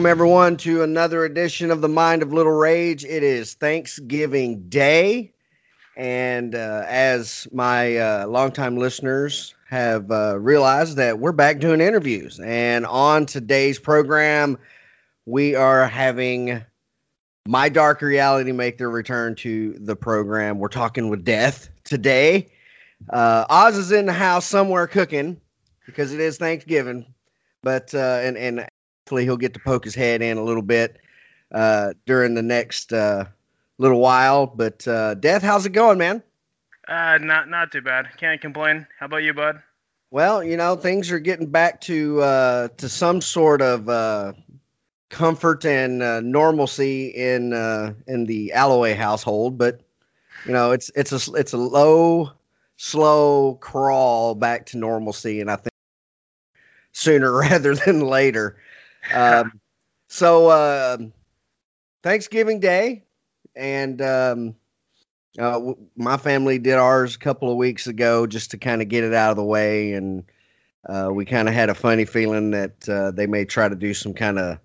Welcome, everyone, to another edition of the Mind of Little Rage. It is Thanksgiving Day. And uh, as my uh, longtime listeners have uh, realized, that we're back doing interviews. And on today's program, we are having My Dark Reality make their return to the program. We're talking with Death today. Uh, Oz is in the house somewhere cooking because it is Thanksgiving, but uh, and and he'll get to poke his head in a little bit uh, during the next uh, little while. But uh, Death, how's it going, man? Uh, not not too bad. Can't complain. How about you, bud? Well, you know things are getting back to uh, to some sort of uh, comfort and uh, normalcy in uh, in the Alloway household, but you know it's it's a it's a low, slow crawl back to normalcy, and I think sooner rather than later. Um, so uh, Thanksgiving Day, and um, uh, w- my family did ours a couple of weeks ago just to kind of get it out of the way, and uh, we kind of had a funny feeling that uh, they may try to do some kind of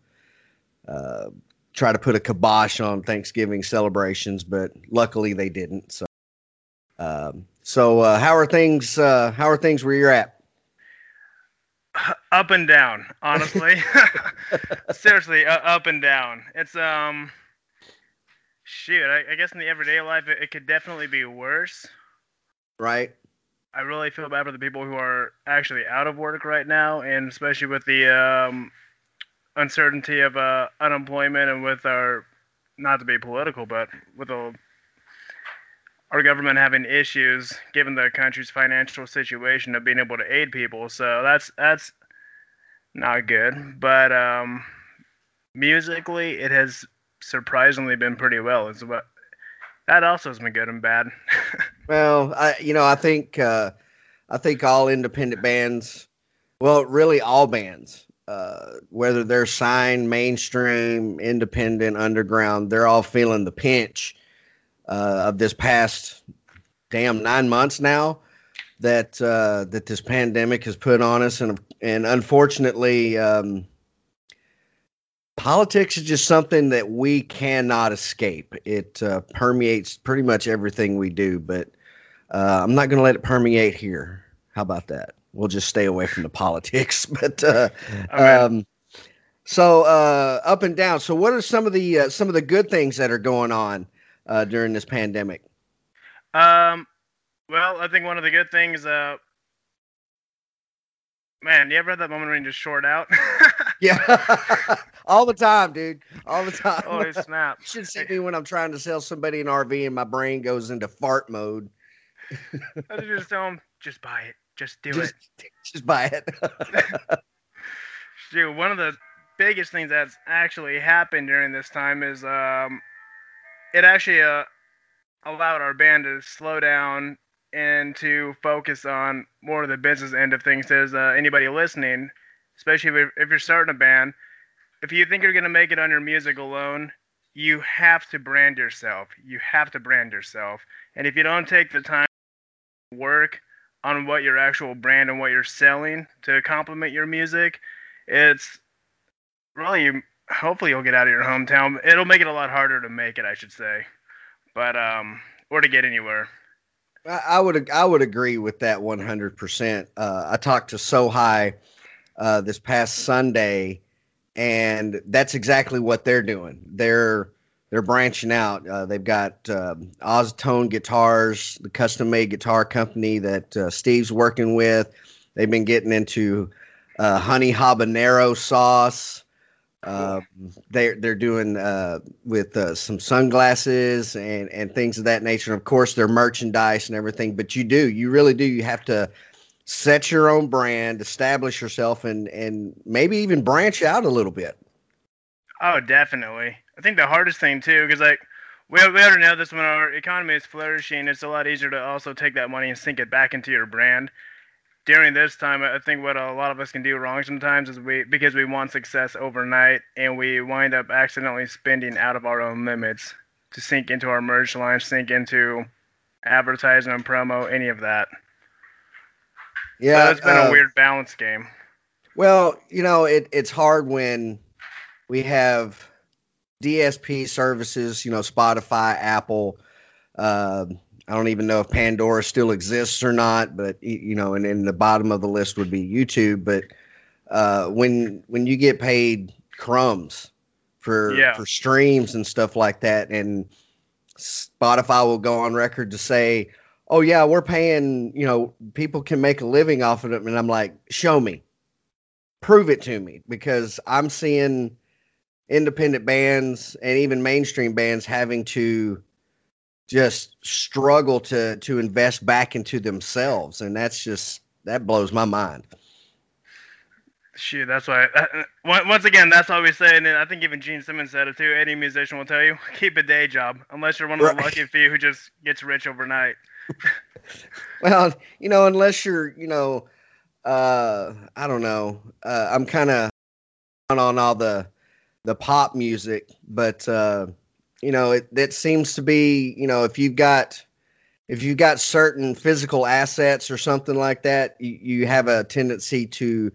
uh, try to put a kibosh on Thanksgiving celebrations, but luckily they didn't. So, um, so uh, how are things? Uh, how are things where you're at? Up and down, honestly. Seriously, uh, up and down. It's um, shoot. I, I guess in the everyday life, it, it could definitely be worse. Right. I really feel bad for the people who are actually out of work right now, and especially with the um, uncertainty of uh, unemployment and with our, not to be political, but with the, our government having issues given the country's financial situation of being able to aid people. So that's that's not good. But um, musically, it has surprisingly been pretty well. It's about that also has been good and bad. Well, I you know I think uh, I think all independent bands, well, really all bands, uh, whether they're signed, mainstream, independent, underground, they're all feeling the pinch uh, of this past damn nine months now that uh, that this pandemic has put on us, and and unfortunately. Um, Politics is just something that we cannot escape. It uh, permeates pretty much everything we do, but uh, I'm not going to let it permeate here. How about that? We'll just stay away from the politics. But uh, um, so uh, up and down. So what are some of the uh, some of the good things that are going on uh, during this pandemic? Um, well, I think one of the good things, uh, man, you ever had that moment when you just short out? Yeah, all the time, dude. All the time. Holy snap! You should see me when I'm trying to sell somebody an RV and my brain goes into fart mode. I just tell them, just buy it, just do Just, it. just buy it. Dude, one of the biggest things that's actually happened during this time is um, it actually uh, allowed our band to slow down and to focus on more of the business end of things. As uh, anybody listening, especially if, if you're starting a band, if you think you're gonna make it on your music alone, you have to brand yourself. You have to brand yourself. And if you don't take the time to work on what your actual brand and what you're selling to complement your music, it's really hopefully you'll get out of your hometown. It'll make it a lot harder to make it, I should say, but um, or to get anywhere. I would I would agree with that 100%. Uh, I talked to So High uh, this past Sunday, and that's exactly what they're doing. They're they're branching out. Uh, they've got um Oztone Guitars, the custom made guitar company that uh, Steve's working with. They've been getting into uh, honey habanero sauce. Uh, they're they're doing uh, with uh, some sunglasses and and things of that nature. And of course, their merchandise and everything. But you do, you really do. You have to set your own brand, establish yourself, and and maybe even branch out a little bit. Oh, definitely. I think the hardest thing too, because like we we already know this when our economy is flourishing, it's a lot easier to also take that money and sink it back into your brand. During this time, I think what a lot of us can do wrong sometimes is we because we want success overnight and we wind up accidentally spending out of our own limits to sink into our merge line, sink into advertising and promo, any of that. Yeah, so it's been uh, a weird balance game. Well, you know, it, it's hard when we have DSP services, you know, Spotify, Apple. Uh, I don't even know if Pandora still exists or not, but you know, and in the bottom of the list would be YouTube. But uh, when when you get paid crumbs for Yeah. for streams and stuff like that, and Spotify will go on record to say, "Oh yeah, we're paying. You know, people can make a living off of it," and I'm like, "Show me, prove it to me," because I'm seeing independent bands and even mainstream bands having to just struggle to to invest back into themselves and that's just that blows my mind Shoot, that's why. Uh, once again, that's why we say, and I think even Gene Simmons said it too. Any musician will tell you, keep a day job, unless you're one of the Right. lucky few who just gets rich overnight. well you know unless you're you know uh i don't know uh i'm kind of on on all the the pop music but uh you know it that seems to be you know if you've got if you've got certain physical assets or something like that you, you have a tendency to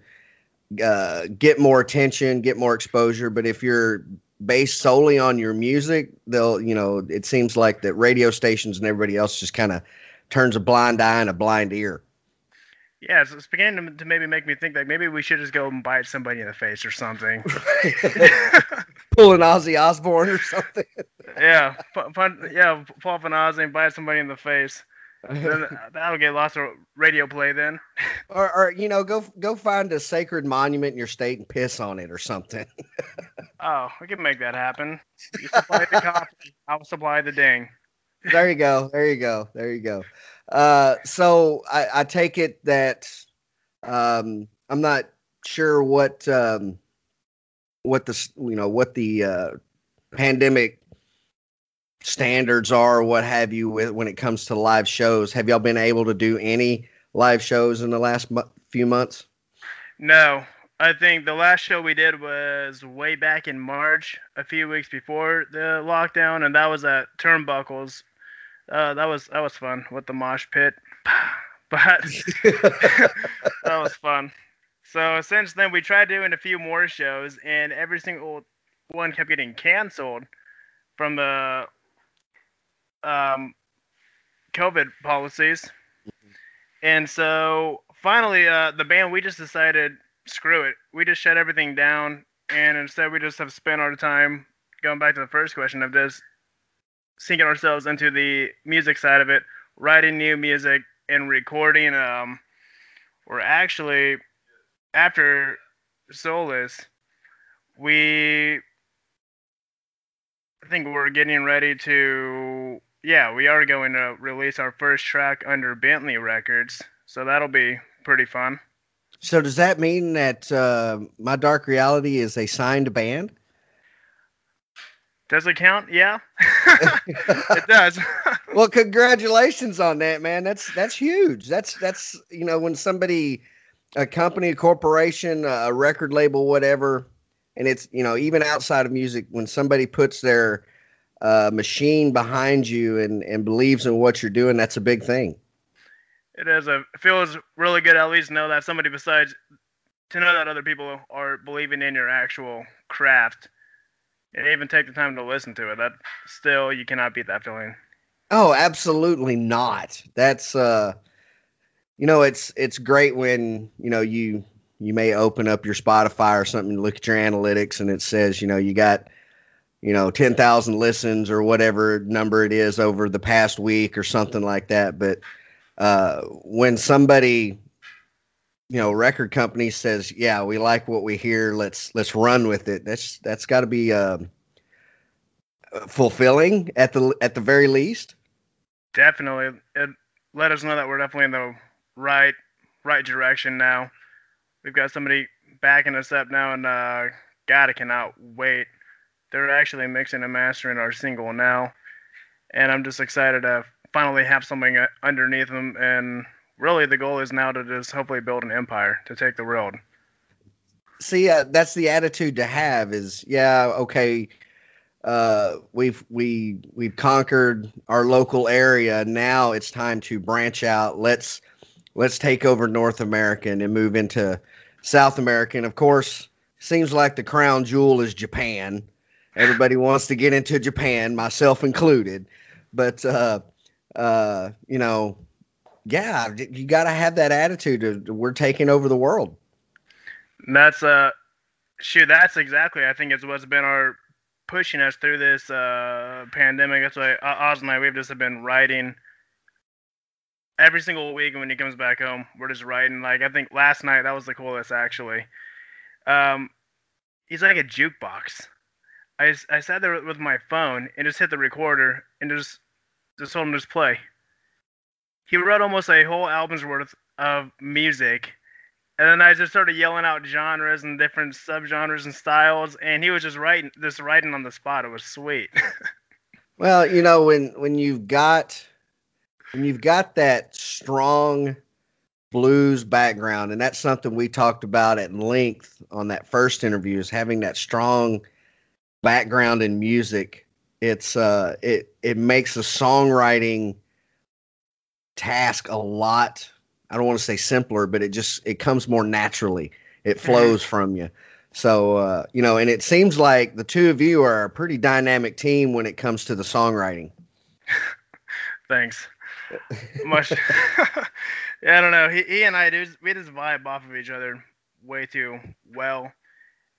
uh get more attention get more exposure but if you're based solely on your music they'll you know it seems like that radio stations and everybody else just kind of turns a blind eye and a blind ear Yeah, so it's beginning to, to maybe make me think that maybe we should just go and bite somebody in the face or something. pull an Ozzy Osbourne or something. yeah, yeah, off an Ozzy and bite somebody in the face. Then that'll get lots of radio play then. or, or you know, go go find a sacred monument in your state and piss on it or something. Oh, we can make that happen. You supply the coffee, I'll supply the ding. there you go. There you go. There you go. Uh, so I, I take it that um, I'm not sure what um, what the you know what the uh, pandemic standards are, or what have you, with, when it comes to live shows. Have y'all been able to do any live shows in the last few months? No, I think the last show we did was way back in March, a few weeks before the lockdown, and that was at Turnbuckles. Uh, that was that was fun with the mosh pit, but that was fun. So since then, we tried doing a few more shows, and every single one kept getting canceled from the um, COVID policies. And so finally, uh, the band we just decided, screw it. We just shut everything down, and instead we just have spent our time going back to the first question of just sinking ourselves into the music side of it, writing new music and recording. Um, we're actually after Solus, we I think we're getting ready to yeah, we are going to release our first track under Bentley Records, so that'll be pretty fun. So does that mean that uh, my dark reality is a signed band? Does it count? Yeah, it does. well, congratulations on that, man. That's that's huge. That's that's you know when somebody, a company, a corporation, a record label, whatever, and it's you know even outside of music, when somebody puts their uh, machine behind you and and believes in what you're doing, that's a big thing. it is a it feels really good at least to know that somebody besides to know that other people are believing in your actual craft and even take the time to listen to it. That still you cannot beat that feeling. Oh, absolutely not. That's uh you know, it's it's great when, you know, you you may open up your Spotify or something, look at your analytics and it says, you know, you got you know, 10,000 listens or whatever number it is over the past week or something like that, but uh when somebody you know, record company says, "Yeah, we like what we hear. Let's let's run with it." That's that's got to be um fulfilling at the at the very least. Definitely, it let us know that we're definitely in the right right direction now. We've got somebody backing us up now, and uh, God, I cannot wait. They're actually mixing and mastering our single now, and I'm just excited to finally have something uh, underneath them. And really, the goal is now to just hopefully build an empire to take the world. see uh, that's the attitude to have is yeah okay uh we've we we've conquered our local area now it's time to branch out let's let's take over north america and move into south america and of course seems like the crown jewel is Japan. Everybody wants to get into Japan, myself included. But uh, uh, you know, yeah, you got to have that attitude of we're taking over the world. That's uh, shoot, that's exactly I think it's what's been our pushing us through this uh pandemic. That's why Oz and I we've just been writing every single week when he comes back home. We're just writing. Like I think last night that was the coolest actually. Um, he's like a jukebox. I, I sat there with my phone and just hit the recorder and just just told him just play. He wrote almost a whole album's worth of music, and then I just started yelling out genres and different subgenres and styles, and he was just writing just writing on the spot. It was sweet. well, you know when when you've got when you've got that strong blues background, and that's something we talked about at length on that first interview is having that strong background in music, it's uh it it makes the songwriting task a lot I don't want to say simpler, but it just it comes more naturally. It mm-hmm. flows from you. So uh, you know, and it seems like the two of you are a pretty dynamic team when it comes to the songwriting. Thanks. Much. yeah, I don't know. He, he and I do we just vibe off of each other way too well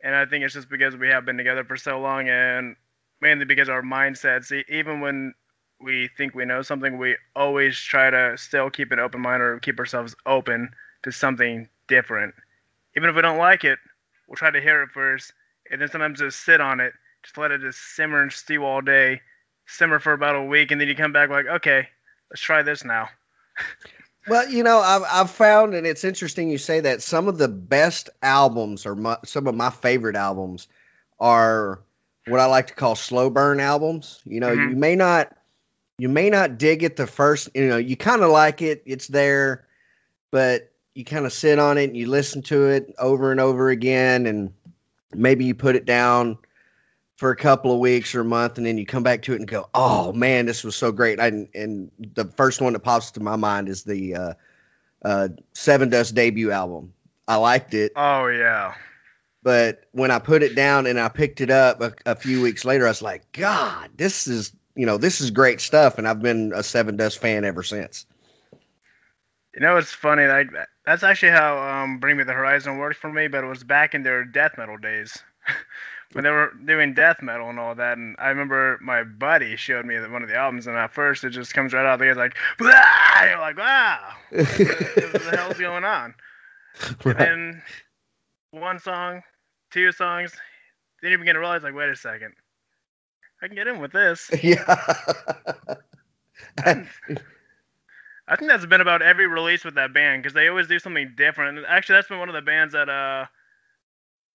and I think it's just because we have been together for so long, and mainly because our mindsets. Even when we think we know something, we always try to still keep an open mind or keep ourselves open to something different. Even if we don't like it, we'll try to hear it first, and then sometimes just sit on it, just let it just simmer and stew all day, simmer for about a week, and then you come back like, okay, let's try this now. Well, you know, I've I've found, and it's interesting you say that some of the best albums, or my, some of my favorite albums, are what I like to call slow burn albums. You know, mm-hmm. you may not you may not dig it the first. You know, you kind of like it, it's there, but you kind of sit on it and you listen to it over and over again, and maybe you put it down for a couple of weeks or a month, and then you come back to it and go, "Oh man, this was so great!" And, and the first one that pops to my mind is the uh, uh, Sevendust debut album. I liked it. Oh yeah. But when I put it down and I picked it up a, a few weeks later, I was like, "God, this is you know this is great stuff," and I've been a Sevendust fan ever since. You know, it's funny. Like that's actually how um, Bring Me the Horizon worked for me, but it was back in their death metal days. when they were doing death metal and all that. And I remember my buddy showed me one of the albums, and at first it just comes right out the gate like, Blah! you're like, wow, what the hell's going on? Right. And then one song, two songs, then you begin to realize, like, wait a second, I can get in with this. Yeah. I think that's been about every release with that band because they always do something different. And actually, that's been one of the bands that uh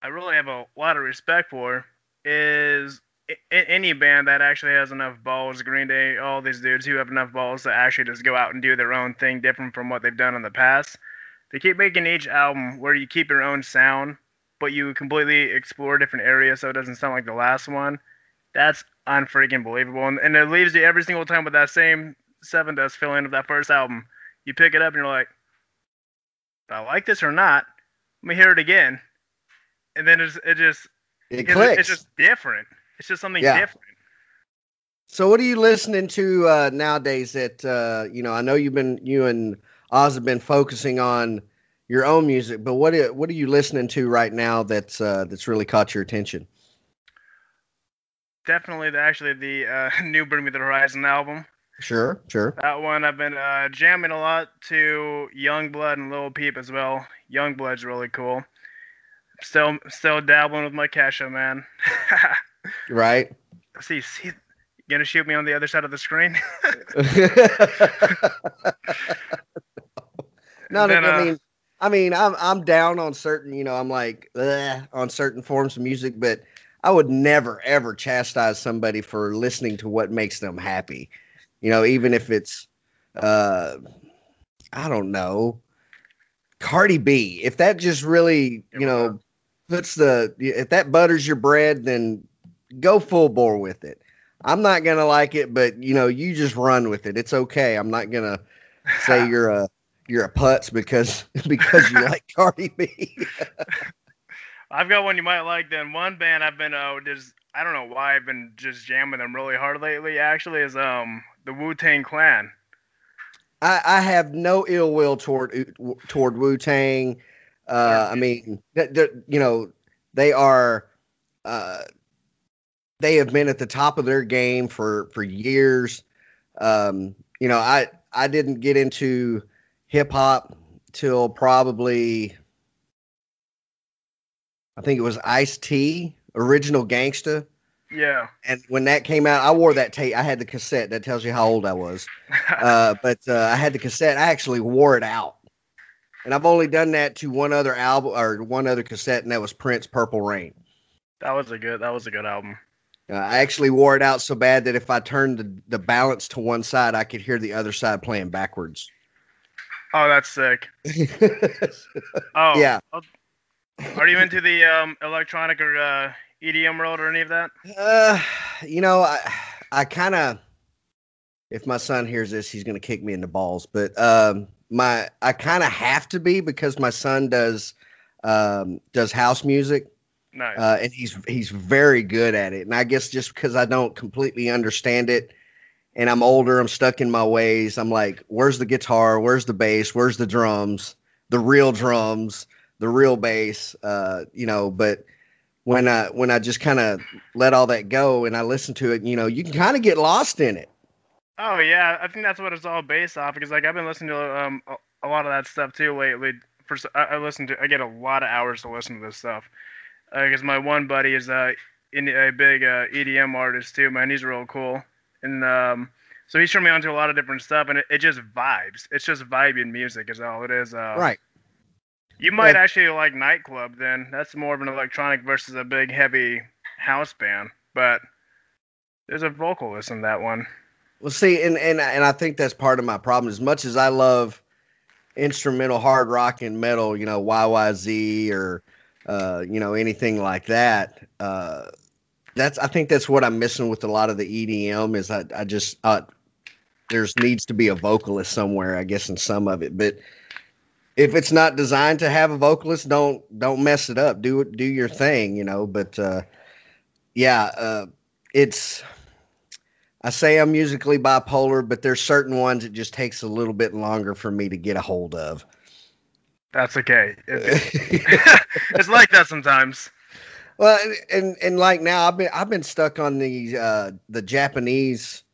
I really have a lot of respect for is any band that actually has enough balls, Green Day, all these dudes who have enough balls to actually just go out and do their own thing different from what they've done in the past. They keep making each album where you keep your own sound, but you completely explore different areas so it doesn't sound like the last one. That's unfreaking believable. And, and it leaves you every single time with that same Sevendust feeling of that first album. You pick it up and you're like, I like this or not? Let me hear it again and then it's, it just it clicks. It's just different. It's just something yeah. different. So, what are you listening to uh, nowadays? That uh, you know, I know you've been you and Oz have been focusing on your own music, but what are, what are you listening to right now that's uh, that's really caught your attention? Definitely, the, actually, the uh, new Bring Me the Horizon album. Sure, sure. That one I've been uh, jamming a lot to Yungblud and Lil Peep as well. Yungblud's really cool. Still, still dabbling with my Kesha, man. right. See, see, gonna shoot me on the other side of the screen? no, then, I uh, mean, I mean, I'm I'm down on certain, you know, I'm like on certain forms of music, but I would never ever chastise somebody for listening to what makes them happy. You know, even if it's, uh, I don't know, Cardi B. If that just really, you know, puts the if that butters your bread, then go full bore with it. I'm not gonna like it, but you know, you just run with it. It's okay. I'm not gonna say you're a you're a putz because because you like Cardi B. I've got one you might like. Then one band I've been uh, just I don't know why I've been just jamming them really hard lately. Actually, is um the Wu Tang Clan. I, I have no ill will toward toward Wu Tang. Uh, I mean, you know, they are. Uh, they have been at the top of their game for for years. Um, you know, I I didn't get into hip hop till probably I think it was Ice T, original gangsta. Yeah. And when that came out, I wore that tape. I had the cassette. That tells you how old I was. uh, but uh, I had the cassette. I actually wore it out. And I've only done that to one other album or one other cassette, and that was Prince Purple Rain. That was a good. That was a good album. Uh, I actually wore it out so bad that if I turned the, the balance to one side, I could hear the other side playing backwards. Oh, that's sick. oh, yeah. Are you into the um, electronic or uh, EDM world or any of that? Uh, you know, I I kind of if my son hears this, he's gonna kick me in the balls. But um, my I kind of have to be because my son does um does house music. Nice. Uh, and he's he's very good at it. And I guess just because I don't completely understand it, and I'm older, I'm stuck in my ways. I'm like, where's the guitar? Where's the bass? Where's the drums? The real drums, the real bass. Uh, you know, but when I when I just kind of let all that go and I listen to it, you know, you can kind of get lost in it. Oh yeah, I think that's what it's all based off. Because like I've been listening to um a, a lot of that stuff too lately. For I, I listen to I get a lot of hours to listen to this stuff. Because uh, my one buddy is uh, in a big uh, EDM artist too, man. He's real cool, and um, so he's turned me on to a lot of different stuff, and it, it just vibes. It's just vibing music is all it is. Uh, right. You might actually like nightclub then. That's more of an electronic versus a big heavy house band, but there's a vocalist in that one. Well, see, and and and I think that's part of my problem. As much as I love instrumental hard rock and metal, you know, YYZ or uh, you know anything like that, uh, that's I think that's what I'm missing with a lot of the EDM. Is I I just uh, there's needs to be a vocalist somewhere, I guess, in some of it, but if it's not designed to have a vocalist, don't don't mess it up. Do it, do your thing, you know. But uh, yeah, uh, it's. I say I'm musically bipolar, but there's certain ones it just takes a little bit longer for me to get a hold of. That's okay. it's like that sometimes. Well, and and like now, I've been I've been stuck on the uh, the Japanese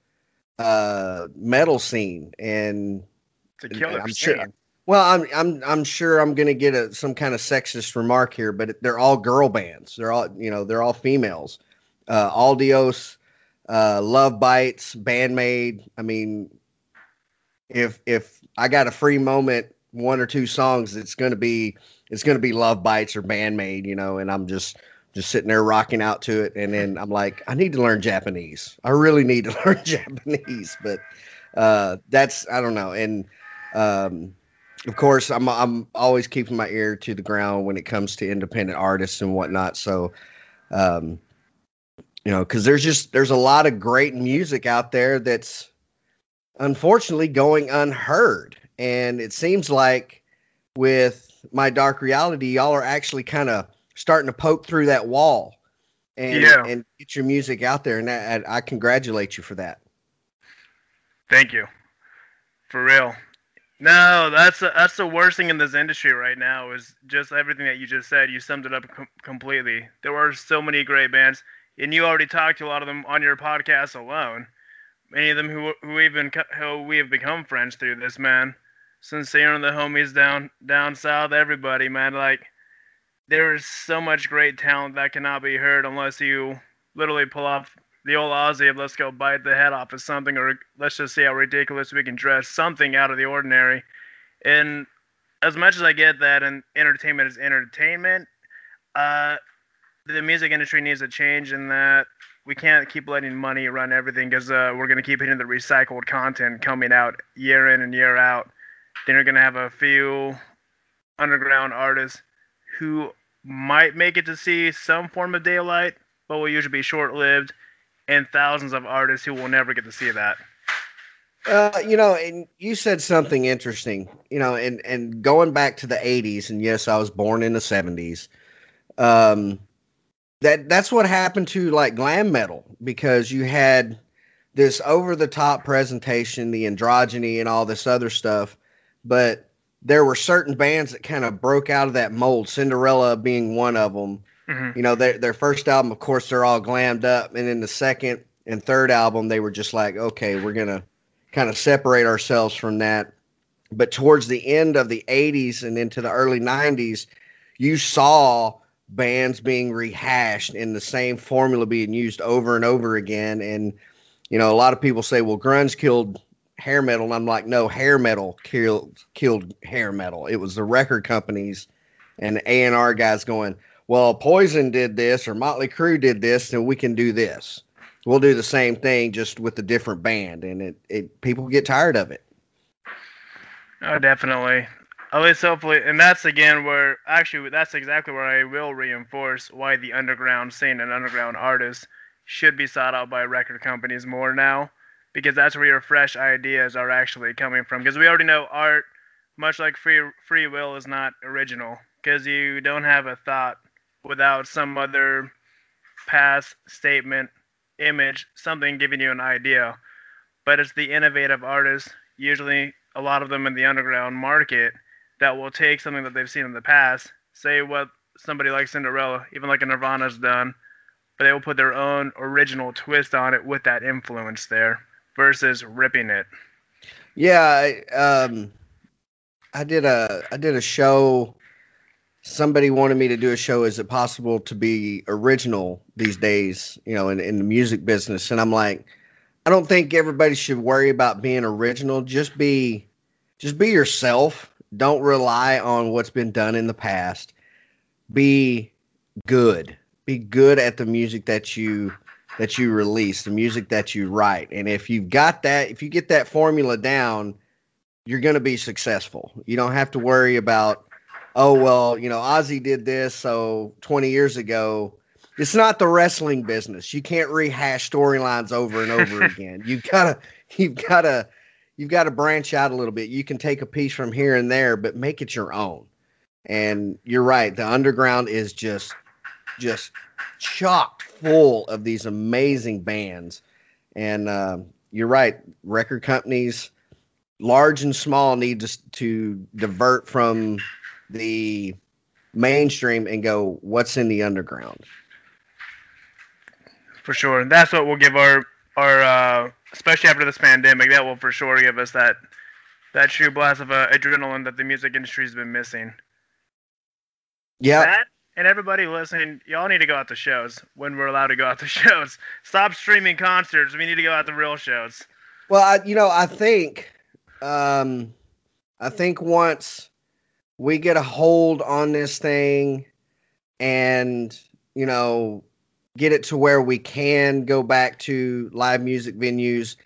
uh, metal scene, and I'm scene. sure well, I'm I'm I'm sure I'm going to get a some kind of sexist remark here, but they're all girl bands. They're all you know they're all females. Uh, Aldious, uh, Love Bites, Band-Maid. I mean, if if I got a free moment, one or two songs, it's to be it's to be Love Bites or Band-Maid, you know. And I'm just just sitting there rocking out to it, and then I'm like, I need to learn Japanese. I really need to learn Japanese, but uh, that's I don't know, and um, of course, I'm I'm always keeping my ear to the ground when it comes to independent artists and whatnot. So, um, you know, because there's just there's a lot of great music out there that's unfortunately going unheard, and it seems like with my dark reality, y'all are actually kind of starting to poke through that wall and yeah. and get your music out there, and I, I congratulate you for that. Thank you, for real. No, that's that's the worst thing in this industry right now is just everything that you just said. You summed it up com- completely. There are so many great bands, and you already talked to a lot of them on your podcast alone. Many of them who who even who we have become friends through this man. Sincere and the homies down down south, everybody man. Like there is so much great talent that cannot be heard unless you literally pull off the old Ozzy of let's go bite the head off of something, or let's just see how ridiculous we can dress, something out of the ordinary. And as much as I get that, and entertainment is entertainment, uh, the music industry needs a change in that we can't keep letting money run everything because uh, we're going to keep hitting the recycled content coming out year in and year out. Then you're going to have a few underground artists who might make it to see some form of daylight, but will usually be short lived and thousands of artists who will never get to see that. Uh, you know, and you said something interesting. You know, and and going back to the '80s, and yes, I was born in the '70s. um, that that's what happened to like glam metal because you had this over the top presentation, the androgyny and all this other stuff, but there were certain bands that kind of broke out of that mold. Cinderella being one of them. Mm-hmm. You know, their their first album, of course, they're all glammed up, and then the second and third album, they were just like, okay, we're gonna kind of separate ourselves from that. But towards the end of the '80s and into the early '90s, you saw bands being rehashed and the same formula being used over and over again. And you know, a lot of people say, well, grunge killed hair metal. And I'm like, no, hair metal killed killed hair metal. It was the record companies and A and R guys going, well, Poison did this or Motley Crue did this, and we can do this. We'll do the same thing just with a different band, and it, it people get tired of it. Oh, definitely. At least hopefully, and that's again where actually that's exactly where I will reinforce why the underground scene and underground artists should be sought out by record companies more now because that's where your fresh ideas are actually coming from. Because we already know art, much like free free will, is not original because you don't have a thought without some other past statement, image, something giving you an idea. But it's the innovative artists, usually a lot of them in the underground market, that will take something that they've seen in the past, say what somebody like Cinderella, even like a Nirvana's done, but they will put their own original twist on it with that influence there versus ripping it. Yeah, um, I did a I did a show. Somebody wanted me to do a show. Is it possible to be original these days? You know, in, in the music business, and I'm like, I don't think everybody should worry about being original. Just be, just be yourself. Don't rely on what's been done in the past. Be good. Be good at the music that you that you release, the music that you write. And if you've got that, if you get that formula down, you're going to be successful. You don't have to worry about, oh, well, you know, Ozzy did this. So 20 years ago, it's not the wrestling business. You can't rehash storylines over and over again. You've got to, you've got to, you've got to branch out a little bit. You can take a piece from here and there, but make it your own. And you're right. The underground is just, just chocked full of these amazing bands. And uh, you're right, record companies, large and small, need to, to divert from the mainstream and go, what's in the underground? For sure. And that's what we'll give our, our uh, especially after this pandemic, that will for sure give us that that true blast of uh, adrenaline that the music industry has been missing. Yeah. That and everybody listening, y'all need to go out to shows when we're allowed to go out to shows. Stop streaming concerts. We need to go out to real shows. Well, I, you know, I think, um, I think once we get a hold on this thing, and you know, get it to where we can go back to live music venues.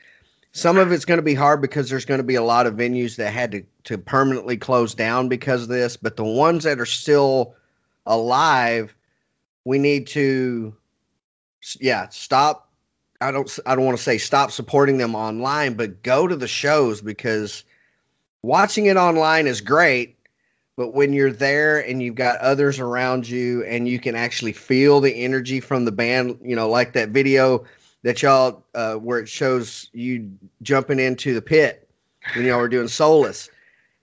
Some of it's going to be hard because there's going to be a lot of venues that had to, to permanently close down because of this, but the ones that are still alive, we need to, yeah, stop. I don't. I don't want to say stop supporting them online, but go to the shows because watching it online is great. But when you're there and you've got others around you and you can actually feel the energy from the band, you know, like that video that y'all uh, where it shows you jumping into the pit when y'all were doing Soulless,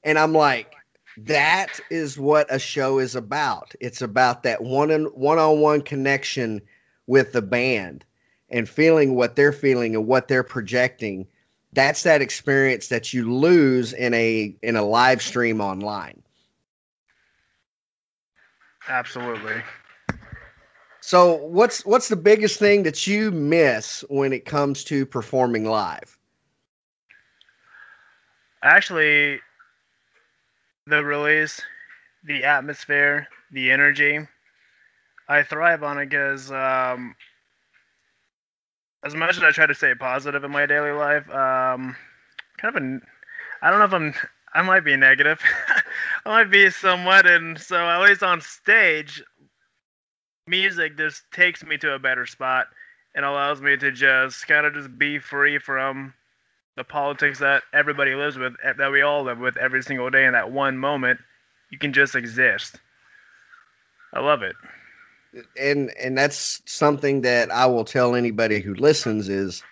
and I'm like, that is what a show is about. It's about that one on one on one connection with the band and feeling what they're feeling and what they're projecting. That's that experience that you lose in a in a live stream online. Absolutely. So what's what's the biggest thing that you miss when it comes to performing live? Actually, the release, the atmosphere, the energy. I thrive on it because um, as much as I try to stay positive in my daily life, um, kind of a, I don't know if I'm, I might be negative. I might be somewhat, and so at least on stage, music just takes me to a better spot and allows me to just kind of just be free from the politics that everybody lives with, eh, that we all live with every single day in that one moment, you can just exist. I love it. and and that's something that I will tell anybody who listens is,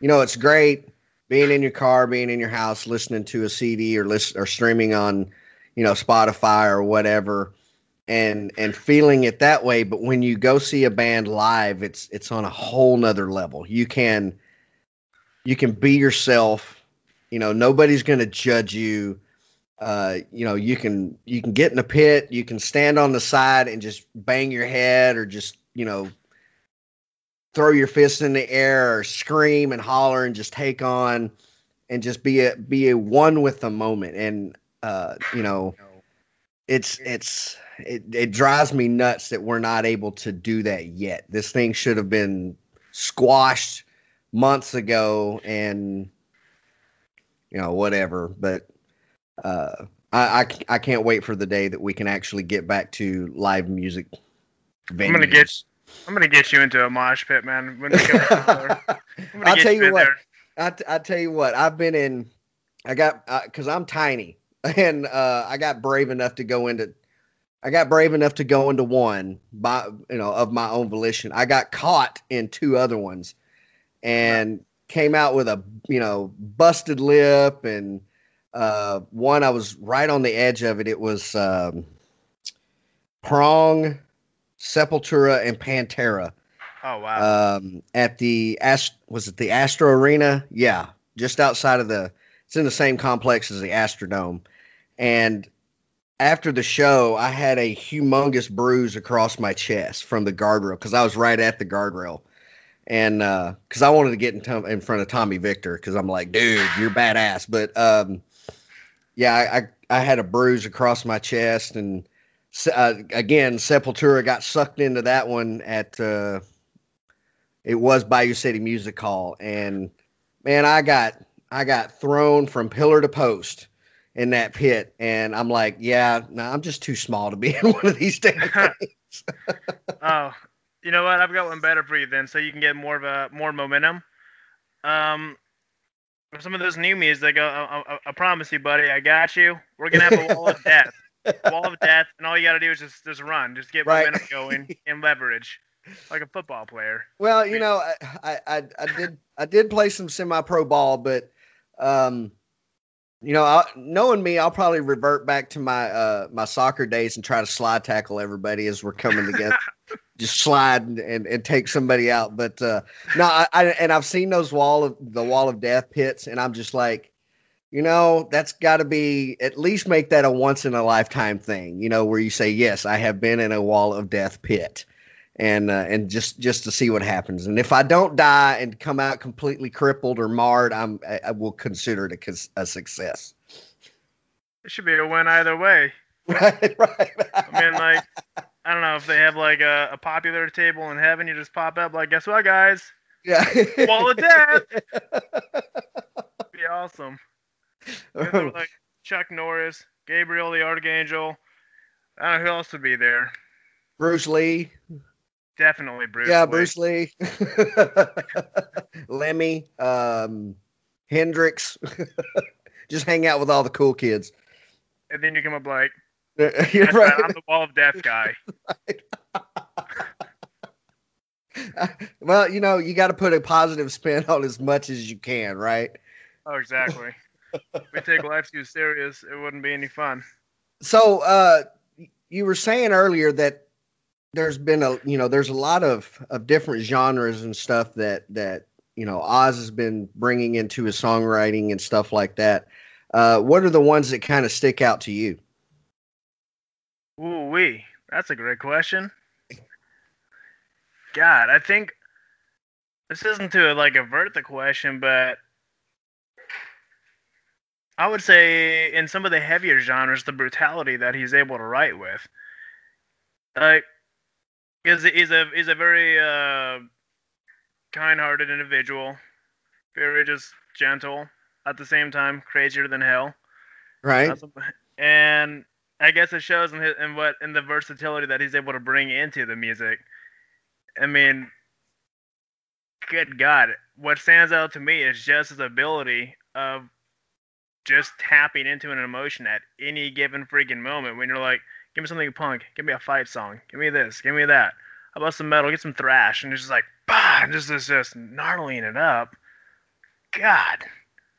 you know, it's great being in your car, being in your house, listening to a CD or listen or streaming on, you know, Spotify or whatever, and and feeling it that way. But when you go see a band live, it's it's on a whole nother level. You can you can be yourself. You know, nobody's going to judge you. Uh, you know, you can you can get in a pit, you can stand on the side and just bang your head, or just you know throw your fist in the air, or scream and holler, and just take on, and just be a be a one with the moment. And uh, you know, it's it's it, it drives me nuts that we're not able to do that yet. This thing should have been squashed months ago, and you know whatever. But uh, I, I I can't wait for the day that we can actually get back to live music. Venues. I'm gonna get I'm gonna get you into a mosh pit, man. When we go I'll tell you, you what. I t- I tell you what. I've been in. I got because uh, I'm tiny, and uh, I got brave enough to go into. I got brave enough to go into one by you know of my own volition. I got caught in two other ones, and came out with a you know busted lip and uh, one I was right on the edge of it. It was um, Prong, Sepultura, and Pantera. Oh wow! Um, at the Ast was it the Astro Arena? Yeah, just outside of the. It's in the same complex as the Astrodome, and after the show, I had a humongous bruise across my chest from the guardrail because I was right at the guardrail, and because uh, I wanted to get in, t- in front of Tommy Victor because I'm like, dude, you're badass. But um, yeah, I, I, I had a bruise across my chest, and uh, again, Sepultura got sucked into that one at uh, it was Bayou City Music Hall, and man, I got I got thrown from pillar to post in that pit, and I'm like, yeah, no, I'm just too small to be in one of these damn things. oh, you know what? I've got one better for you then, so you can get more of a more momentum. Um, some of those new music, I, I, I, promise you, buddy, I got you. We're gonna have a wall of death, wall of death, and all you gotta do is just just run, just get right. momentum going and leverage, like a football player. Well, you know, I, I, I did I did play some semi-pro ball, but um, you know, I, knowing me, I'll probably revert back to my uh my soccer days and try to slide tackle everybody as we're coming together. just slide and, and, and, take somebody out. But uh, no, I, I, and I've seen those wall of the wall of death pits, and I'm just like, you know, that's got to be at least make that a once in a lifetime thing. You know, where you say, yes, I have been in a wall of death pit, and uh, and just just to see what happens. And if I don't die and come out completely crippled or marred, I'm I, I will consider it a, a success. It should be a win either way. Right, right. I mean, like I don't know if they have like a, a popular table in heaven. You just pop up like, guess what, guys? Yeah. Wall of death. be awesome. like Chuck Norris, Gabriel the Archangel. I don't know who else would be there. Bruce Lee. Definitely Bruce. Yeah, Lee. Bruce Lee. Lemmy. Um, Hendrix. Just hang out with all the cool kids. And then you come up like, You're right. I'm the wall of death guy. well, you know, you got to put a positive spin on as much as you can, right? Oh, exactly. If we take life too serious, it wouldn't be any fun. So, uh, you were saying earlier that there's been a, you know, there's a lot of of different genres and stuff that that you know Oz has been bringing into his songwriting and stuff like that. Uh, what are the ones that kind of stick out to you? Ooh wee, that's a great question. God, I think this isn't to like avert the question, but I would say in some of the heavier genres, the brutality that he's able to write with, like, is is a is a very uh, kind-hearted individual, very just gentle at the same time, crazier than hell. Right. And I guess it shows in his, in what in the versatility that he's able to bring into the music. I mean, good God, what stands out to me is just his ability of just tapping into an emotion at any given freaking moment. When you're like, give me something punk, give me a fight song, give me this, give me that. how about some metal? Get some thrash, and it's just like, bah, and just just just gnarling it up. God.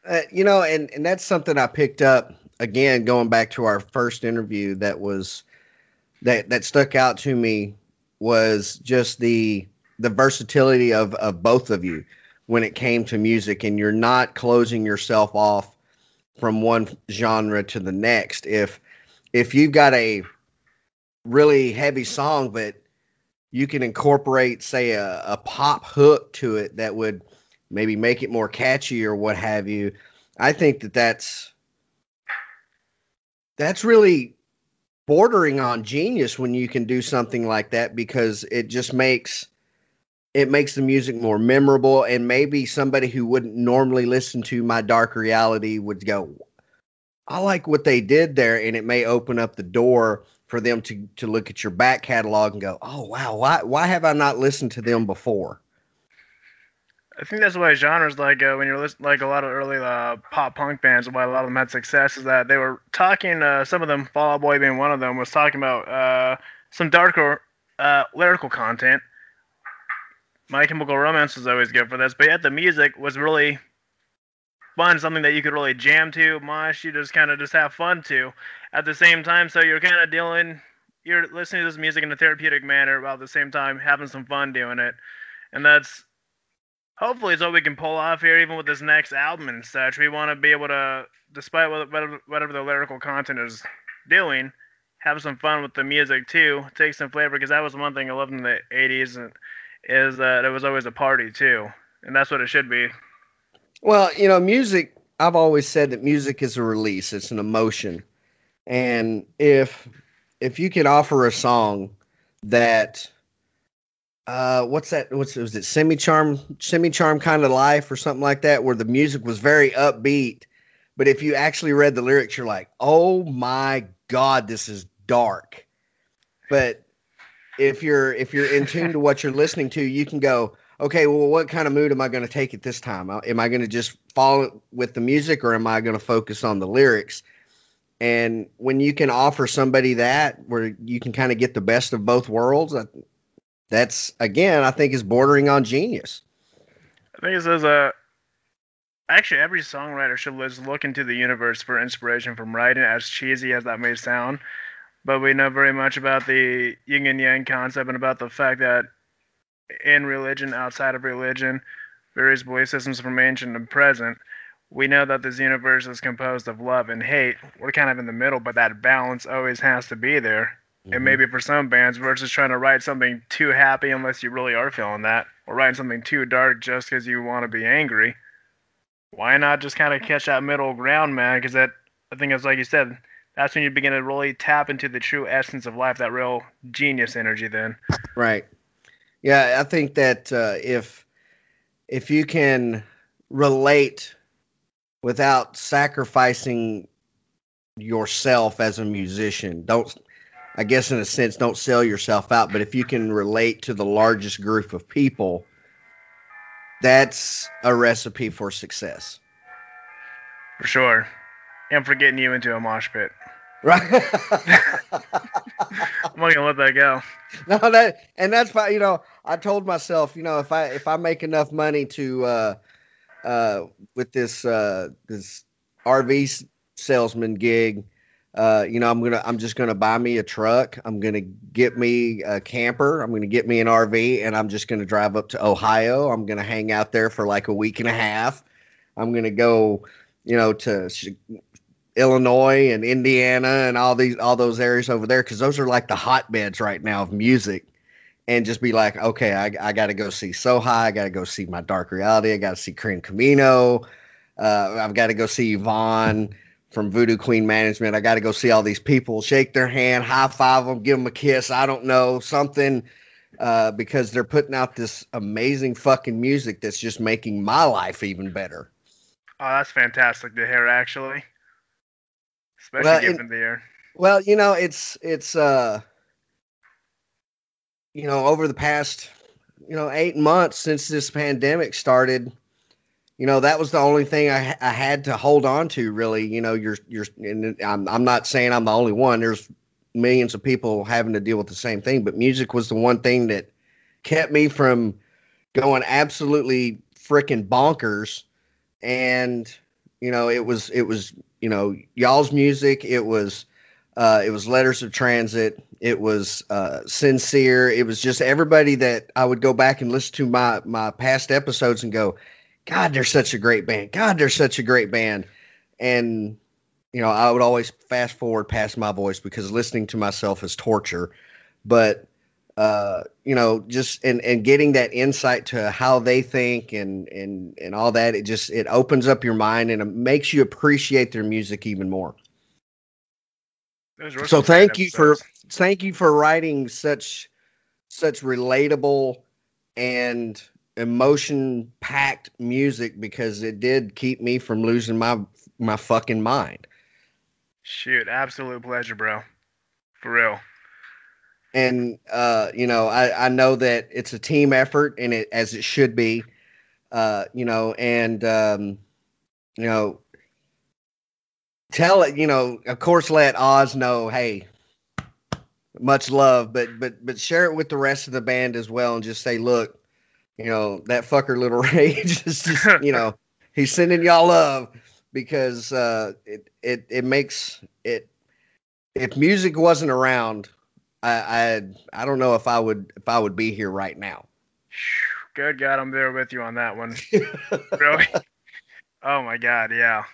Uh, you know, and and that's something I picked up again going back to our first interview. That was that that stuck out to me was just the the versatility of of both of you when it came to music, and you're not closing yourself off from one genre to the next. If if you've got a really heavy song, but you can incorporate, say, a, a pop hook to it that would maybe make it more catchy or what have you. I think that that's that's really bordering on genius when you can do something like that because it just makes it makes the music more memorable and maybe somebody who wouldn't normally listen to my dark reality would go i like what they did there and it may open up the door for them to to look at your back catalog and go oh wow why why have i not listened to them before I think that's why genres like uh, when you're listening, like a lot of early uh, pop punk bands, why a lot of them had success is that they were talking. Uh, some of them, Fall Out Boy being one of them, was talking about uh, some darker uh, lyrical content. My Chemical Romance was always good for this, but yet the music was really fun, something that you could really jam to, mosh, you just kind of just have fun to. At the same time, so you're kind of dealing, you're listening to this music in a therapeutic manner while at the same time having some fun doing it, and that's hopefully it's what we can pull off here, even with this next album and such. We want to be able to, despite whatever, whatever the lyrical content is doing, have some fun with the music too. Take some flavor because that was one thing I loved in the '80s, is that it was always a party too, and that's what it should be. Well, you know, music. I've always said that music is a release; it's an emotion, and if if you can offer a song that uh what's that what's was it semi charm semi charm kind of life or something like that where the music was very upbeat but if you actually read the lyrics you're like oh my god this is dark but if you're if you're in tune to what you're listening to you can go okay well what kind of mood am i going to take at this time uh, am i going to just follow with the music or am i going to focus on the lyrics and when you can offer somebody that where you can kind of get the best of both worlds that's again, I think is bordering on genius. I think it says uh actually every songwriter should look into the universe for inspiration from writing, as cheesy as that may sound. But we know very much about the yin and yang concept and about the fact that in religion, outside of religion, various belief systems from ancient and present, we know that this universe is composed of love and hate. We're kind of in the middle, but that balance always has to be there. Mm-hmm. And maybe for some bands, versus trying to write something too happy unless you really are feeling that, or writing something too dark just because you want to be angry. Why not just kind of catch that middle ground, man? Because that, I think it's like you said, that's when you begin to really tap into the true essence of life, that real genius energy. Then, right? Yeah, I think that uh, if if you can relate without sacrificing yourself as a musician, don't I guess in a sense, don't sell yourself out. But if you can relate to the largest group of people, that's a recipe for success. For sure. And for getting you into a mosh pit. Right. I'm not gonna let that go. No, that and that's why you know I told myself you know if I if I make enough money to uh uh with this uh this RV salesman gig uh, you know, I'm gonna, I'm just gonna buy me a truck. I'm gonna get me a camper. I'm gonna get me an RV, and I'm just gonna drive up to Ohio. I'm gonna hang out there for like a week and a half. I'm gonna go, you know, to Illinois and Indiana and all these, all those areas over there, because those are like the hotbeds right now of music. And just be like, okay, I, I got to go see So High. I got to go see my Dark Reality. I got to see Cream Camino. Uh, I've got to go see Yvonne from Voodoo Queen Management. I got to go see all these people, shake their hand, high five them, give them a kiss. I don't know something uh, because they're putting out this amazing fucking music that's just making my life even better. Oh, that's fantastic to hear, actually. Especially well, given. Well, you know, it's it's uh, you know, over the past you know eight months since this pandemic started you know that was the only thing I, I had to hold on to really you know you're you're and I'm, I'm not saying i'm the only one there's millions of people having to deal with the same thing but music was the one thing that kept me from going absolutely freaking bonkers. And you know, it was it was you know y'all's music. It was uh, it was Letters of Transit. It was uh, sincere. It was just everybody that I would go back and listen to my my past episodes and go, God, they're such a great band. God, they're such a great band. And you know, I would always fast forward past my voice because listening to myself is torture. But uh, you know, just and and getting that insight to how they think and and and all that, it just it opens up your mind and it makes you appreciate their music even more. So thank you for thank you for writing such such relatable and emotion packed music because it did keep me from losing my my fucking mind. Shoot, absolute pleasure, bro. For real. And uh, you know, I, I know that it's a team effort and it as it should be. Uh, you know, and um, you know, tell it, you know, of course let Oz know, hey, much love, but but but share it with the rest of the band as well and just say, look, you know, that fucker little rage is just, you know, he's sending y'all love because uh, it it it makes it. If music wasn't around, I I I don't know if I would if I would be here right now. Good God, I'm there with you on that one. really? Oh my God, yeah.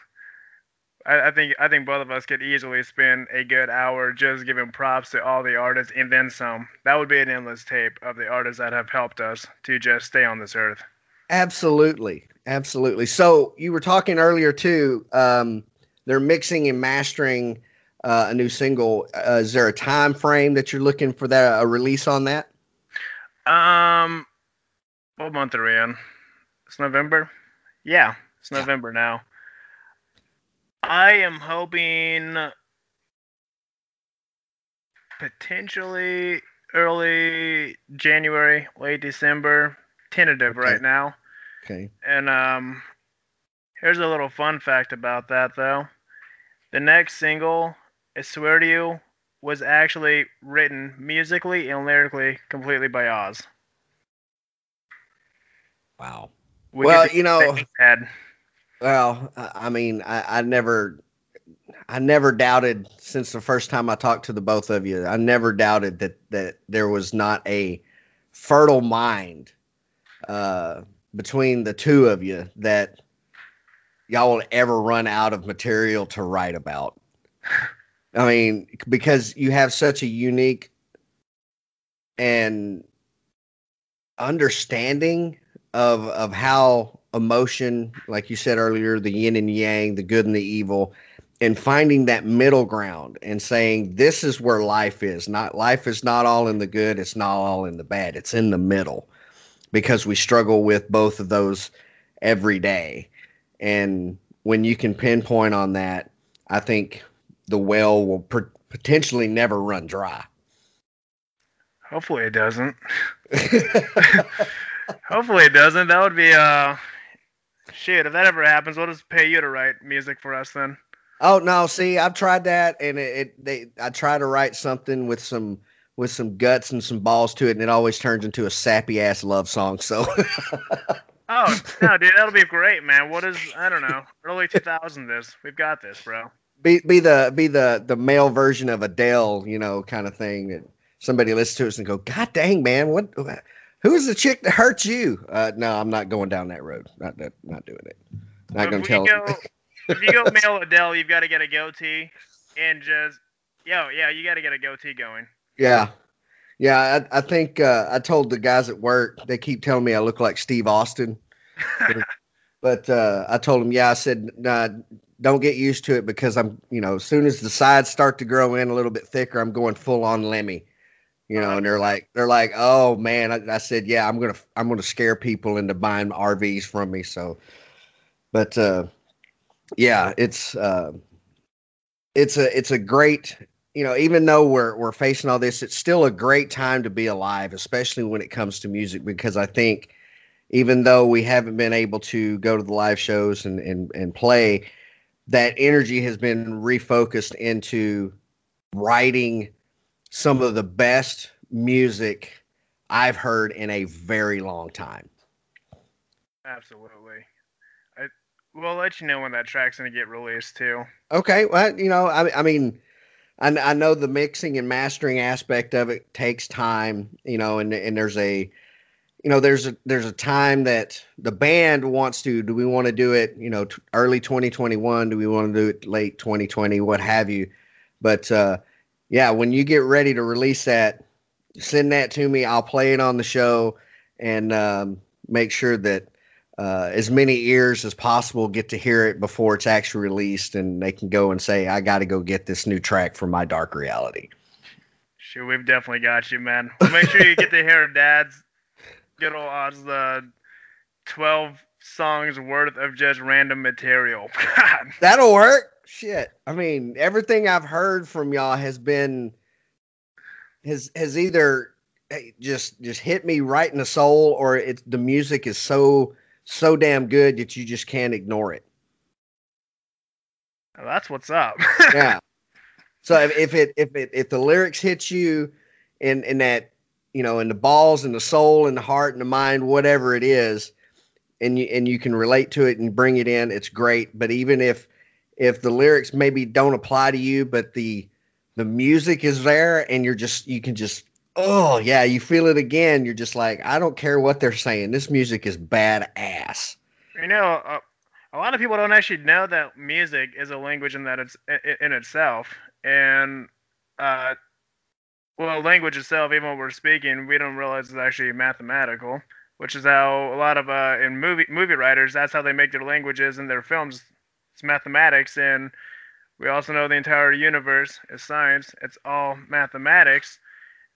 I, I, think I think both of us could easily spend a good hour just giving props to all the artists and then some. That would be an endless tape of the artists that have helped us to just stay on this earth. Absolutely, absolutely. So you were talking earlier too. Um, they're mixing and mastering uh, a new single. Uh, is there a time frame that you're looking for that a release on that? Um, what month are we in? It's November. Yeah, it's November now. I am hoping potentially early January, late December, tentative okay. right now. Okay. And um, here's a little fun fact about that though. The next single, I swear to you, was actually written musically and lyrically completely by Oz. Wow. We well, you know, well, I mean, I, I never, I never doubted since the first time I talked to the both of you. I never doubted that that there was not a fertile mind uh, between the two of you that y'all will ever run out of material to write about. I mean, because you have such a unique and understanding of of how emotion, like you said earlier, the yin and yang, the good and the evil, and finding that middle ground and saying this is where life is. Not life is not all in the good, it's not all in the bad. It's in the middle because we struggle with both of those every day. And when you can pinpoint on that, I think the well will per- potentially never run dry. Hopefully it doesn't. Hopefully it doesn't. That would be uh Shit, if that ever happens, we'll just pay you to write music for us then. Oh no, see, I've tried that, and it, it they I try to write something with some with some guts and some balls to it, and it always turns into a sappy ass love song. So. oh no, dude, that'll be great, man. What is I don't know, early 2000 this? We've got this, bro. Be be the be the the male version of Adele, you know, kind of thing that somebody listens to us and go, God dang, man, what Who's the chick that hurt you? Uh, no, I'm not going down that road. Not that. Not doing it. Not going to tell. Go, if you go male Adele, you've got to get a goatee and just yo, yeah, you got to get a goatee going. Yeah, yeah. I, I think uh, I told the guys at work. They keep telling me I look like Steve Austin, but, but uh, I told them, yeah. I said, nah, don't get used to it because I'm, you know, as soon as the sides start to grow in a little bit thicker, I'm going full on Lemmy you know, and they're like, they're like, oh man, I, I, said, yeah, I'm gonna, I'm gonna scare people into buying RVs from me. So, but uh, yeah, it's, uh, it's a, it's a great, you know, even though we're we're facing all this, it's still a great time to be alive, especially when it comes to music, because I think even though we haven't been able to go to the live shows and and and play, that energy has been refocused into writing some of the best music I've heard in a very long time. Absolutely. I, we'll let you know when that track's going to get released too. Okay. Well, you know, I, I mean, I, I know the mixing and mastering aspect of it takes time, you know, and, and there's a, you know, there's a, there's a time that the band wants to, do we want to do it, you know, t- early 2021? Do we want to do it late 2020, what have you? But, uh, yeah, when you get ready to release that, send that to me. I'll play it on the show and um, make sure that uh, as many ears as possible get to hear it before it's actually released, and they can go and say, "I got to go get this new track for my dark reality." Sure, we've definitely got you, man. make sure you get to hear Dad's good old odds the twelve songs worth of just random material. That'll work shit. I mean, everything I've heard from y'all has been has has either just just hit me right in the soul, or it's the music is so so damn good that you just can't ignore it. Well, that's what's up. yeah. So if, if it if it if the lyrics hit you in in that you know in the balls and the soul and the heart and the mind whatever it is and you and you can relate to it and bring it in it's great but even if if the lyrics maybe don't apply to you, but the the music is there and you're just you can just oh yeah, you feel it again. You're just like, I don't care what they're saying. This music is badass. You know, uh, a lot of people don't actually know that music is a language in that it's in itself, and uh, well, language itself, even when we're speaking, we don't realize it's actually mathematical, which is how a lot of uh, in movie movie writers, that's how they make their languages and their films it's mathematics, and we also know the entire universe is science. It's all mathematics.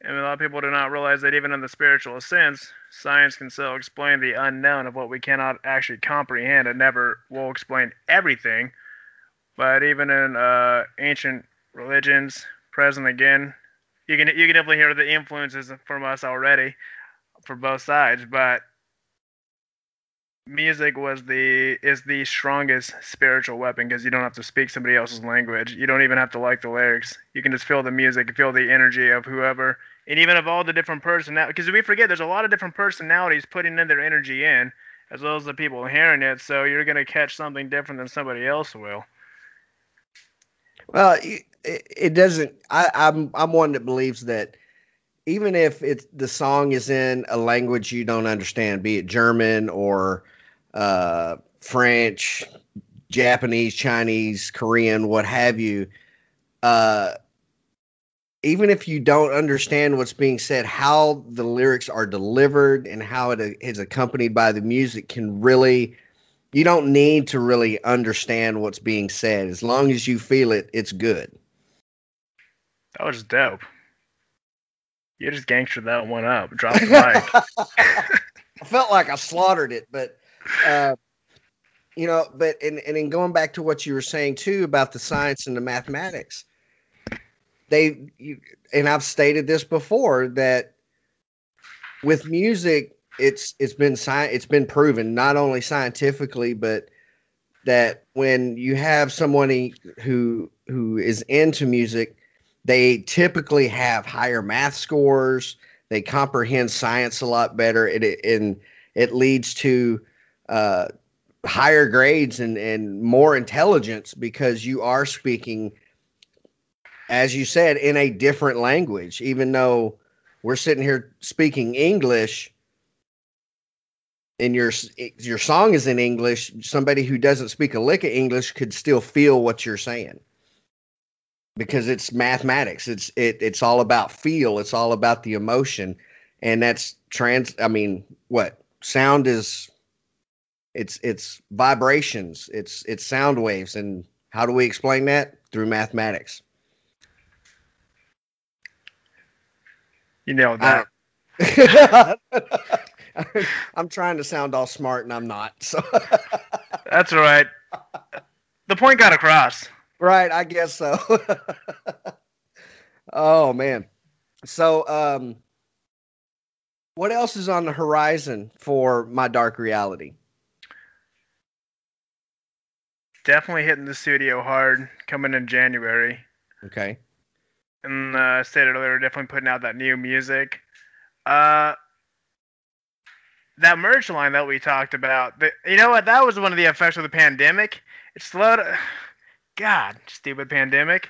And a lot of people do not realize that even in the spiritual sense, science can still explain the unknown of what we cannot actually comprehend. It never will explain everything. But even in uh, ancient religions, present again, you can you can definitely hear the influences from us already, for both sides. But music was the is the strongest spiritual weapon because you don't have to speak somebody else's language. You don't even have to like the lyrics. You can just feel the music, feel the energy of whoever, and even of all the different personalities. Because we forget there's a lot of different personalities putting in their energy in, as well as the people hearing it. So you're gonna catch something different than somebody else will. Well, it, it doesn't. I, I'm I'm one that believes that even if it's the song is in a language you don't understand, be it German or uh, French, Japanese, Chinese, Korean, what have you, uh, even if you don't understand what's being said, how the lyrics are delivered and how it is accompanied by the music can really, you don't need to really understand what's being said. As long as you feel it, it's good. That was dope. You just gangstered that one up. Drop the mic. I felt like I slaughtered it, but uh, you know, but and and in going back to what you were saying too about the science and the mathematics, they you, and I've stated this before that with music, it's it's been sci- it's been proven not only scientifically but that when you have someone who who is into music, they typically have higher math scores. They comprehend science a lot better. It, it and it leads to uh, higher grades and, and more intelligence because you are speaking, as you said, in a different language. Even though we're sitting here speaking English, and your your song is in English, somebody who doesn't speak a lick of English could still feel what you're saying because it's mathematics. It's it it's all about feel. It's all about the emotion, and that's trans. I mean, what sound is it's it's vibrations, it's it's sound waves, and how do we explain that through mathematics? You know that. I'm trying to sound all smart and I'm not. So That's all right. The point got across. Right, I guess so. oh man. So um what else is on the horizon for my dark reality? definitely hitting the studio hard coming in January. Okay. And uh, I stated earlier, definitely putting out that new music. Uh, that merch line that we talked about, the, you know what? That was one of the effects of the pandemic. It slowed. God, stupid pandemic.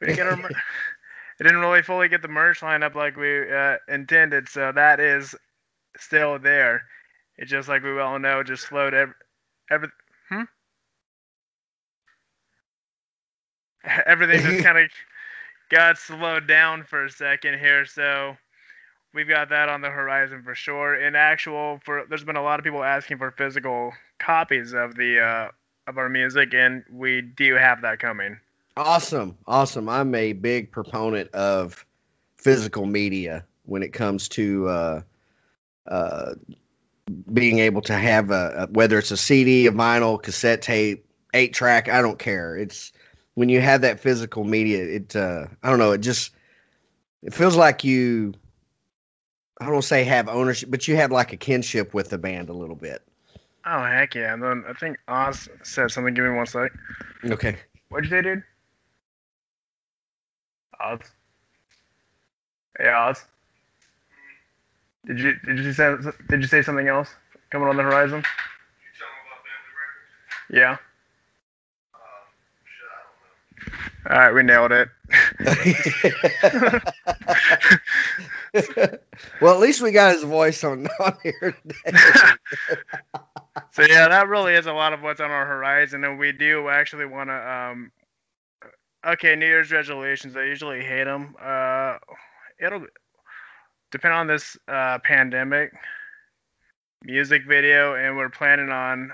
We didn't get our. didn't really fully get the merch line up like we uh, intended, so that is still there. It's just like we all know, just slowed every, every hmm? Everything just kind of got slowed down for a second here, so we've got that on the horizon for sure. In actual, for there's been a lot of people asking for physical copies of the uh, of our music, and we do have that coming. Awesome, awesome. I'm a big proponent of physical media when it comes to uh, uh, being able to have a, a whether it's a CD, a vinyl, cassette tape, eight track. I don't care. It's when you have that physical media. It uh, I don't know. It just it feels like you. I don't say have ownership, but you have like a kinship with the band a little bit. Oh heck yeah! And then I think Oz said something. Give me one sec. Okay. What'd you say, dude? Oz. Hey Oz. Did you did you say did you say something else coming on the horizon? Yeah. All right, we nailed it. well, at least we got his voice on, on here today. so yeah, that really is a lot of what's on our horizon, and we do actually want to. Um, okay, New Year's resolutions. I usually hate them. Uh, it'll depend on this uh, pandemic music video, and we're planning on.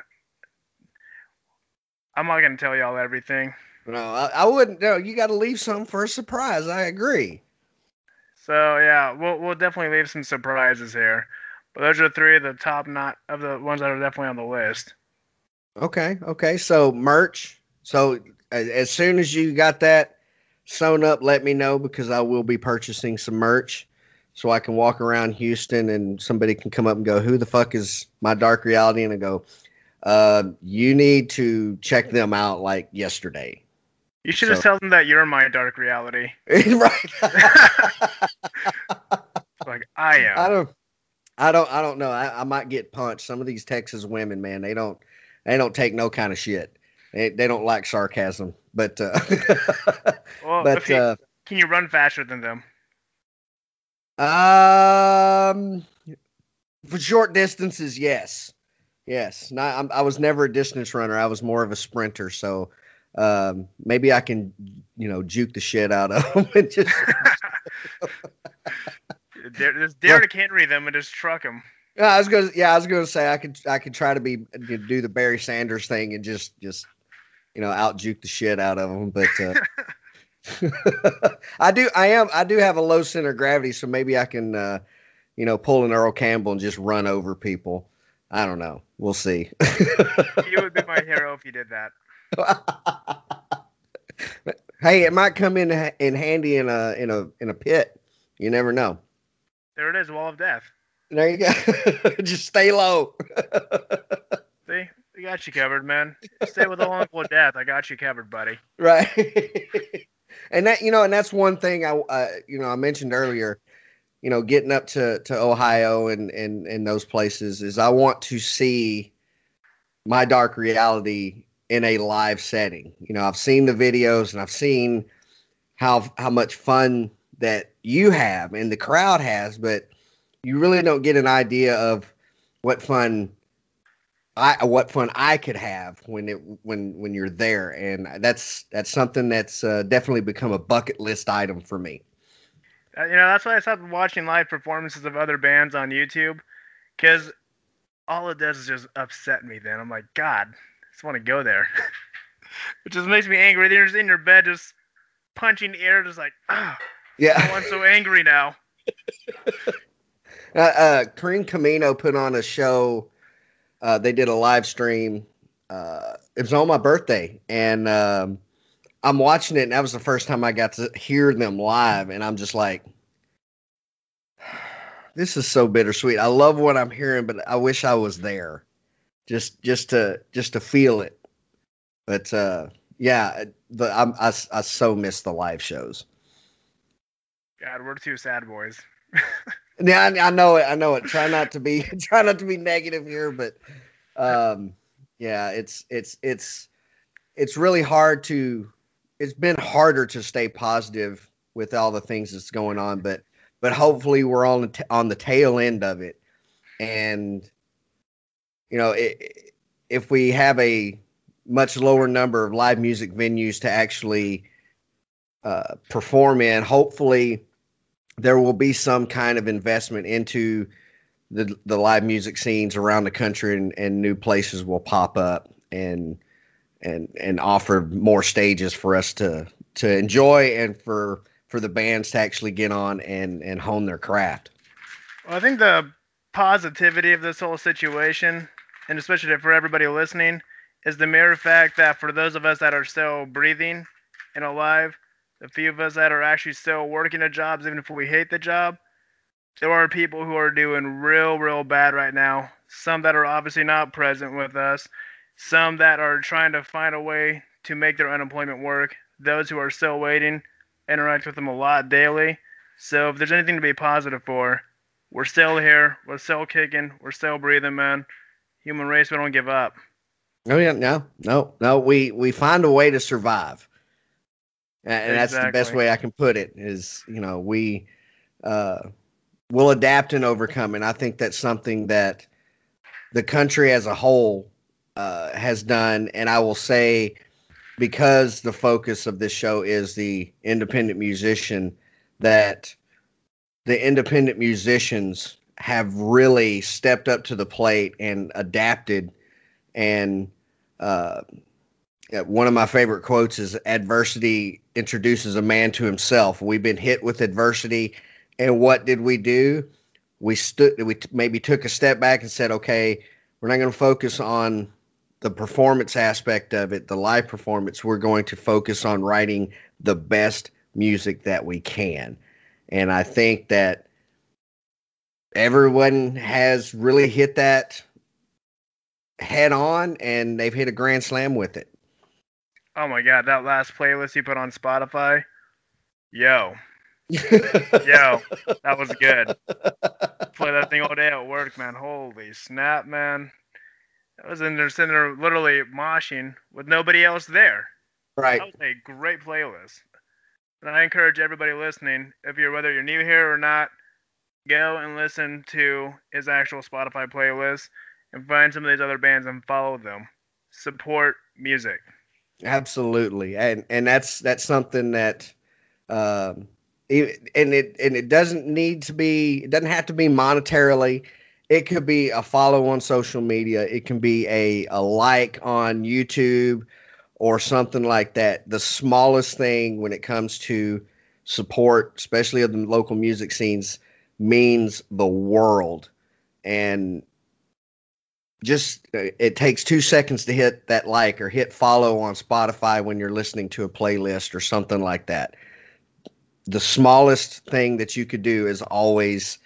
I'm not gonna tell y'all everything. No, I, I wouldn't. No, you got to leave some for a surprise. I agree. So yeah, we'll we'll definitely leave some surprises here. But those are three of the top not of the ones that are definitely on the list. Okay, okay. So merch. So as, as soon as you got that sewn up, let me know because I will be purchasing some merch so I can walk around Houston and somebody can come up and go, "Who the fuck is my dark reality?" And I go, uh, "You need to check them out like yesterday." You should have told them that you're my dark reality. right. Like I am. I don't. I don't. I don't know. I, I might get punched. Some of these Texas women, man, they don't. They don't take no kind of shit. They, they don't like sarcasm. But uh, well, but you- uh, can you run faster than them? um, for short distances, yes, yes. Not. I'm, I was never a distance runner. I was more of a sprinter. So um, maybe I can, you know, juke the shit out of them and just. Just Derrick Henry them and just truck them. Yeah, I was gonna. Yeah, I was gonna say I could. I could try to be do the Barry Sanders thing and just just you know out juke the shit out of them. But uh, I do. I am. I do have a low center of gravity, so maybe I can uh, you know pull an Earl Campbell and just run over people. I don't know. We'll see. You would be my hero if you did that. hey, it might come in in handy in a in a in a pit. You never know. There it is, wall of death. There you go. just stay low. See, we got you covered, man. Stay with the uncle of death. I got you covered, buddy. right and that you know and that's one thing i uh, you know i mentioned earlier you know getting up to to ohio and and and those places is i want to see my dark reality in a live setting you know i've seen the videos and i've seen how how much fun that you have and the crowd has but you really don't get an idea of what fun I what fun I could have when it when when you're there, and that's that's something that's uh, definitely become a bucket list item for me. Uh, you know, that's why I stopped watching live performances of other bands on YouTube, because all it does is just upset me. Then I'm like, God, just want to go there. it just makes me angry. Then you're just in your bed, just punching the air, just like, ah, Yeah, I'm so angry now. uh, uh, Kareem Camino put on a show. Uh, they did a live stream. Uh, it was on my birthday, and um, I'm watching it, and that was the first time I got to hear them live, and I'm just like, this is so bittersweet. I love what I'm hearing, but I wish I was there, just just to just to feel it. But uh, yeah, the I'm, I I so miss the live shows. God, we're two sad boys. Yeah, I, I, know it. I know it. Try not to be try not to be negative here, but um, yeah, it's it's it's it's really hard to. It's been harder to stay positive with all the things that's going on, but but hopefully we're on the t- on the tail end of it, and you know, it, if we have a much lower number of live music venues to actually uh, perform in, hopefully there will be some kind of investment into the the live music scenes around the country and, and new places will pop up and and and offer more stages for us to to enjoy and for for the bands to actually get on and and hone their craft. Well, I think the positivity of this whole situation, and especially for everybody listening, is the mere fact that for those of us that are still breathing and alive, the few of us that are actually still working at jobs, even if we hate the job, there are people who are doing real, real bad right now. Some that are obviously not present with us, some that are trying to find a way to make their unemployment work. Those who are still waiting, interact with them a lot daily. So if there's anything to be positive for, we're still here, we're still kicking, we're still breathing, man. Human race, we don't give up. Oh yeah, no, no, no. We we find a way to survive and that's the best way I can put it. Is you know we uh, will adapt and overcome, and I think that's something that the country as a whole uh, has done. And I will say, because the focus of this show is the independent musician, that the independent musicians have really stepped up to the plate and adapted and uh, one of my favorite quotes is adversity introduces a man to himself. We've been hit with adversity, and what did we do? We stood. We t- maybe took a step back and said, "Okay, we're not going to focus on the performance aspect of it, the live performance. We're going to focus on writing the best music that we can." And I think that everyone has really hit that head on, and they've hit a grand slam with it. Oh my god, that last playlist you put on Spotify, yo, yo, that was good. Play that thing all day at work, man. Holy snap, man! I was in there sitting there literally moshing with nobody else there. Right. That was a great playlist. And I encourage everybody listening, if you're whether you're new here or not, go and listen to his actual Spotify playlist and find some of these other bands and follow them. Support music. Absolutely, and and that's that's something that, um, and it and it doesn't need to be. It doesn't have to be monetarily. It could be a follow on social media. It can be a a like on YouTube, or something like that. The smallest thing when it comes to support, especially of the local music scenes, means the world. And just uh, it takes two seconds to hit that like or hit follow on Spotify when you're listening to a playlist or something like that. The smallest thing that you could do is always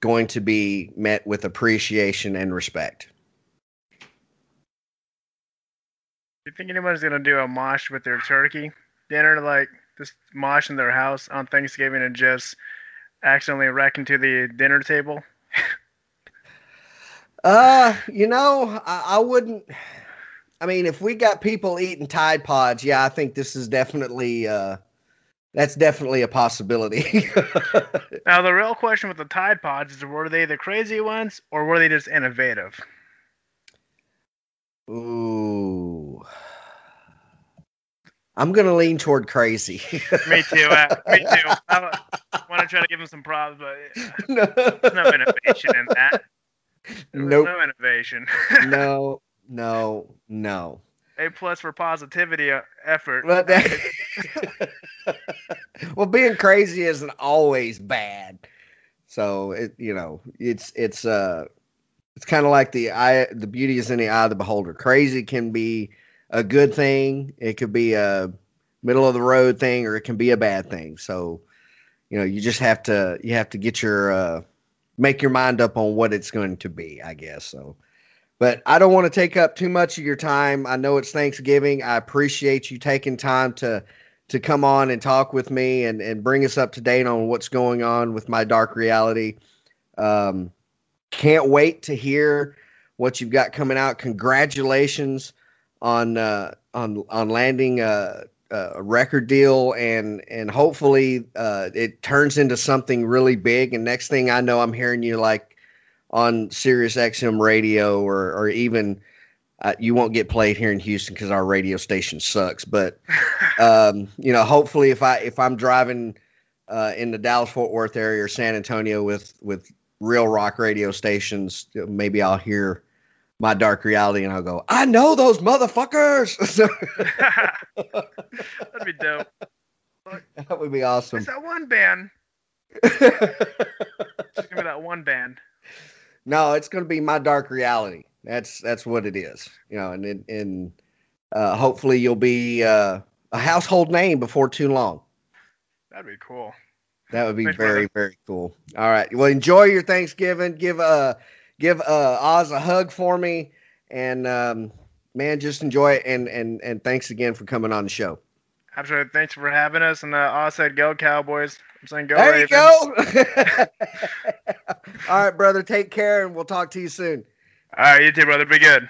going to be met with appreciation and respect. Do you think anybody's gonna do a mosh with their turkey dinner, like just mosh in their house on Thanksgiving and just accidentally wreck into the dinner table? Uh, you know, I, I, wouldn't. I mean, if we got people eating Tide Pods, yeah, I think this is definitely uh, that's definitely a possibility. now, the real question with the Tide Pods is: were they the crazy ones, or were they just innovative? Ooh. I'm gonna lean toward crazy. me too. Uh, me too. I, want to try to give him some props, but no. there's no innovation in that. nope. no innovation. no, no, no. A plus for positivity uh, effort. But that, well, being crazy isn't always bad. So it, you know, it's it's uh, it's kind of like the eye. The beauty is in the eye of the beholder. Crazy can be a good thing. It could be a middle of the road thing, or it can be a bad thing. So, you know, you just have to you have to get your uh, make your mind up on what it's going to be, I guess. So, but I don't want to take up too much of your time. I know it's Thanksgiving. I appreciate you taking time to to come on and talk with me and and bring us up to date on what's going on with my dark reality. Um, can't wait to hear what you've got coming out. Congratulations on uh, on on landing a, a record deal, and and hopefully uh, it turns into something really big. And next thing I know, I'm hearing you like on Sirius XM radio, or or even uh, you won't get played here in Houston because our radio station sucks. But um, you know, hopefully, if I if I'm driving uh, in the Dallas Fort Worth area or San Antonio with with real rock radio stations, maybe I'll hear my dark reality and I'll go, I know those motherfuckers. That'd be dope. that would be awesome. It's that one band. Just give me that one band. No, it's going to be my dark reality. That's that's what it is. You know, and and uh, hopefully you'll be uh, a household name before too long. That'd be cool. That would be Thanks, very brother. very cool. All right. Well, enjoy your Thanksgiving. Give uh give uh Oz a hug for me, and um, man, just enjoy it. And and and thanks again for coming on the show. Absolutely. Thanks for having us. And uh, Oz said, "Go Cowboys." I'm saying, "Go." There Ravens. you go. All right, brother. Take care, and we'll talk to you soon. All right, you too, brother. Be good.